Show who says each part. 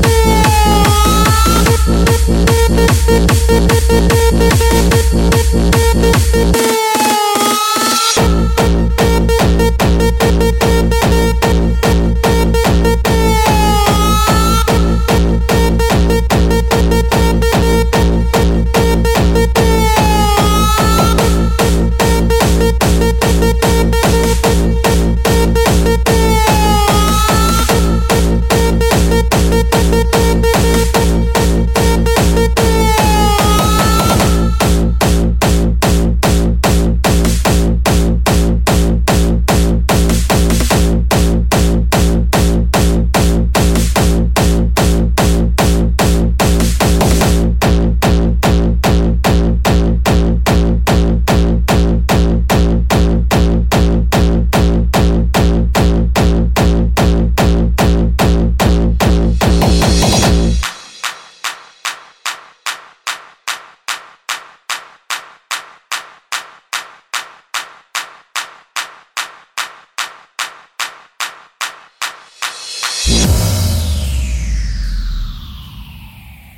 Speaker 1: disappear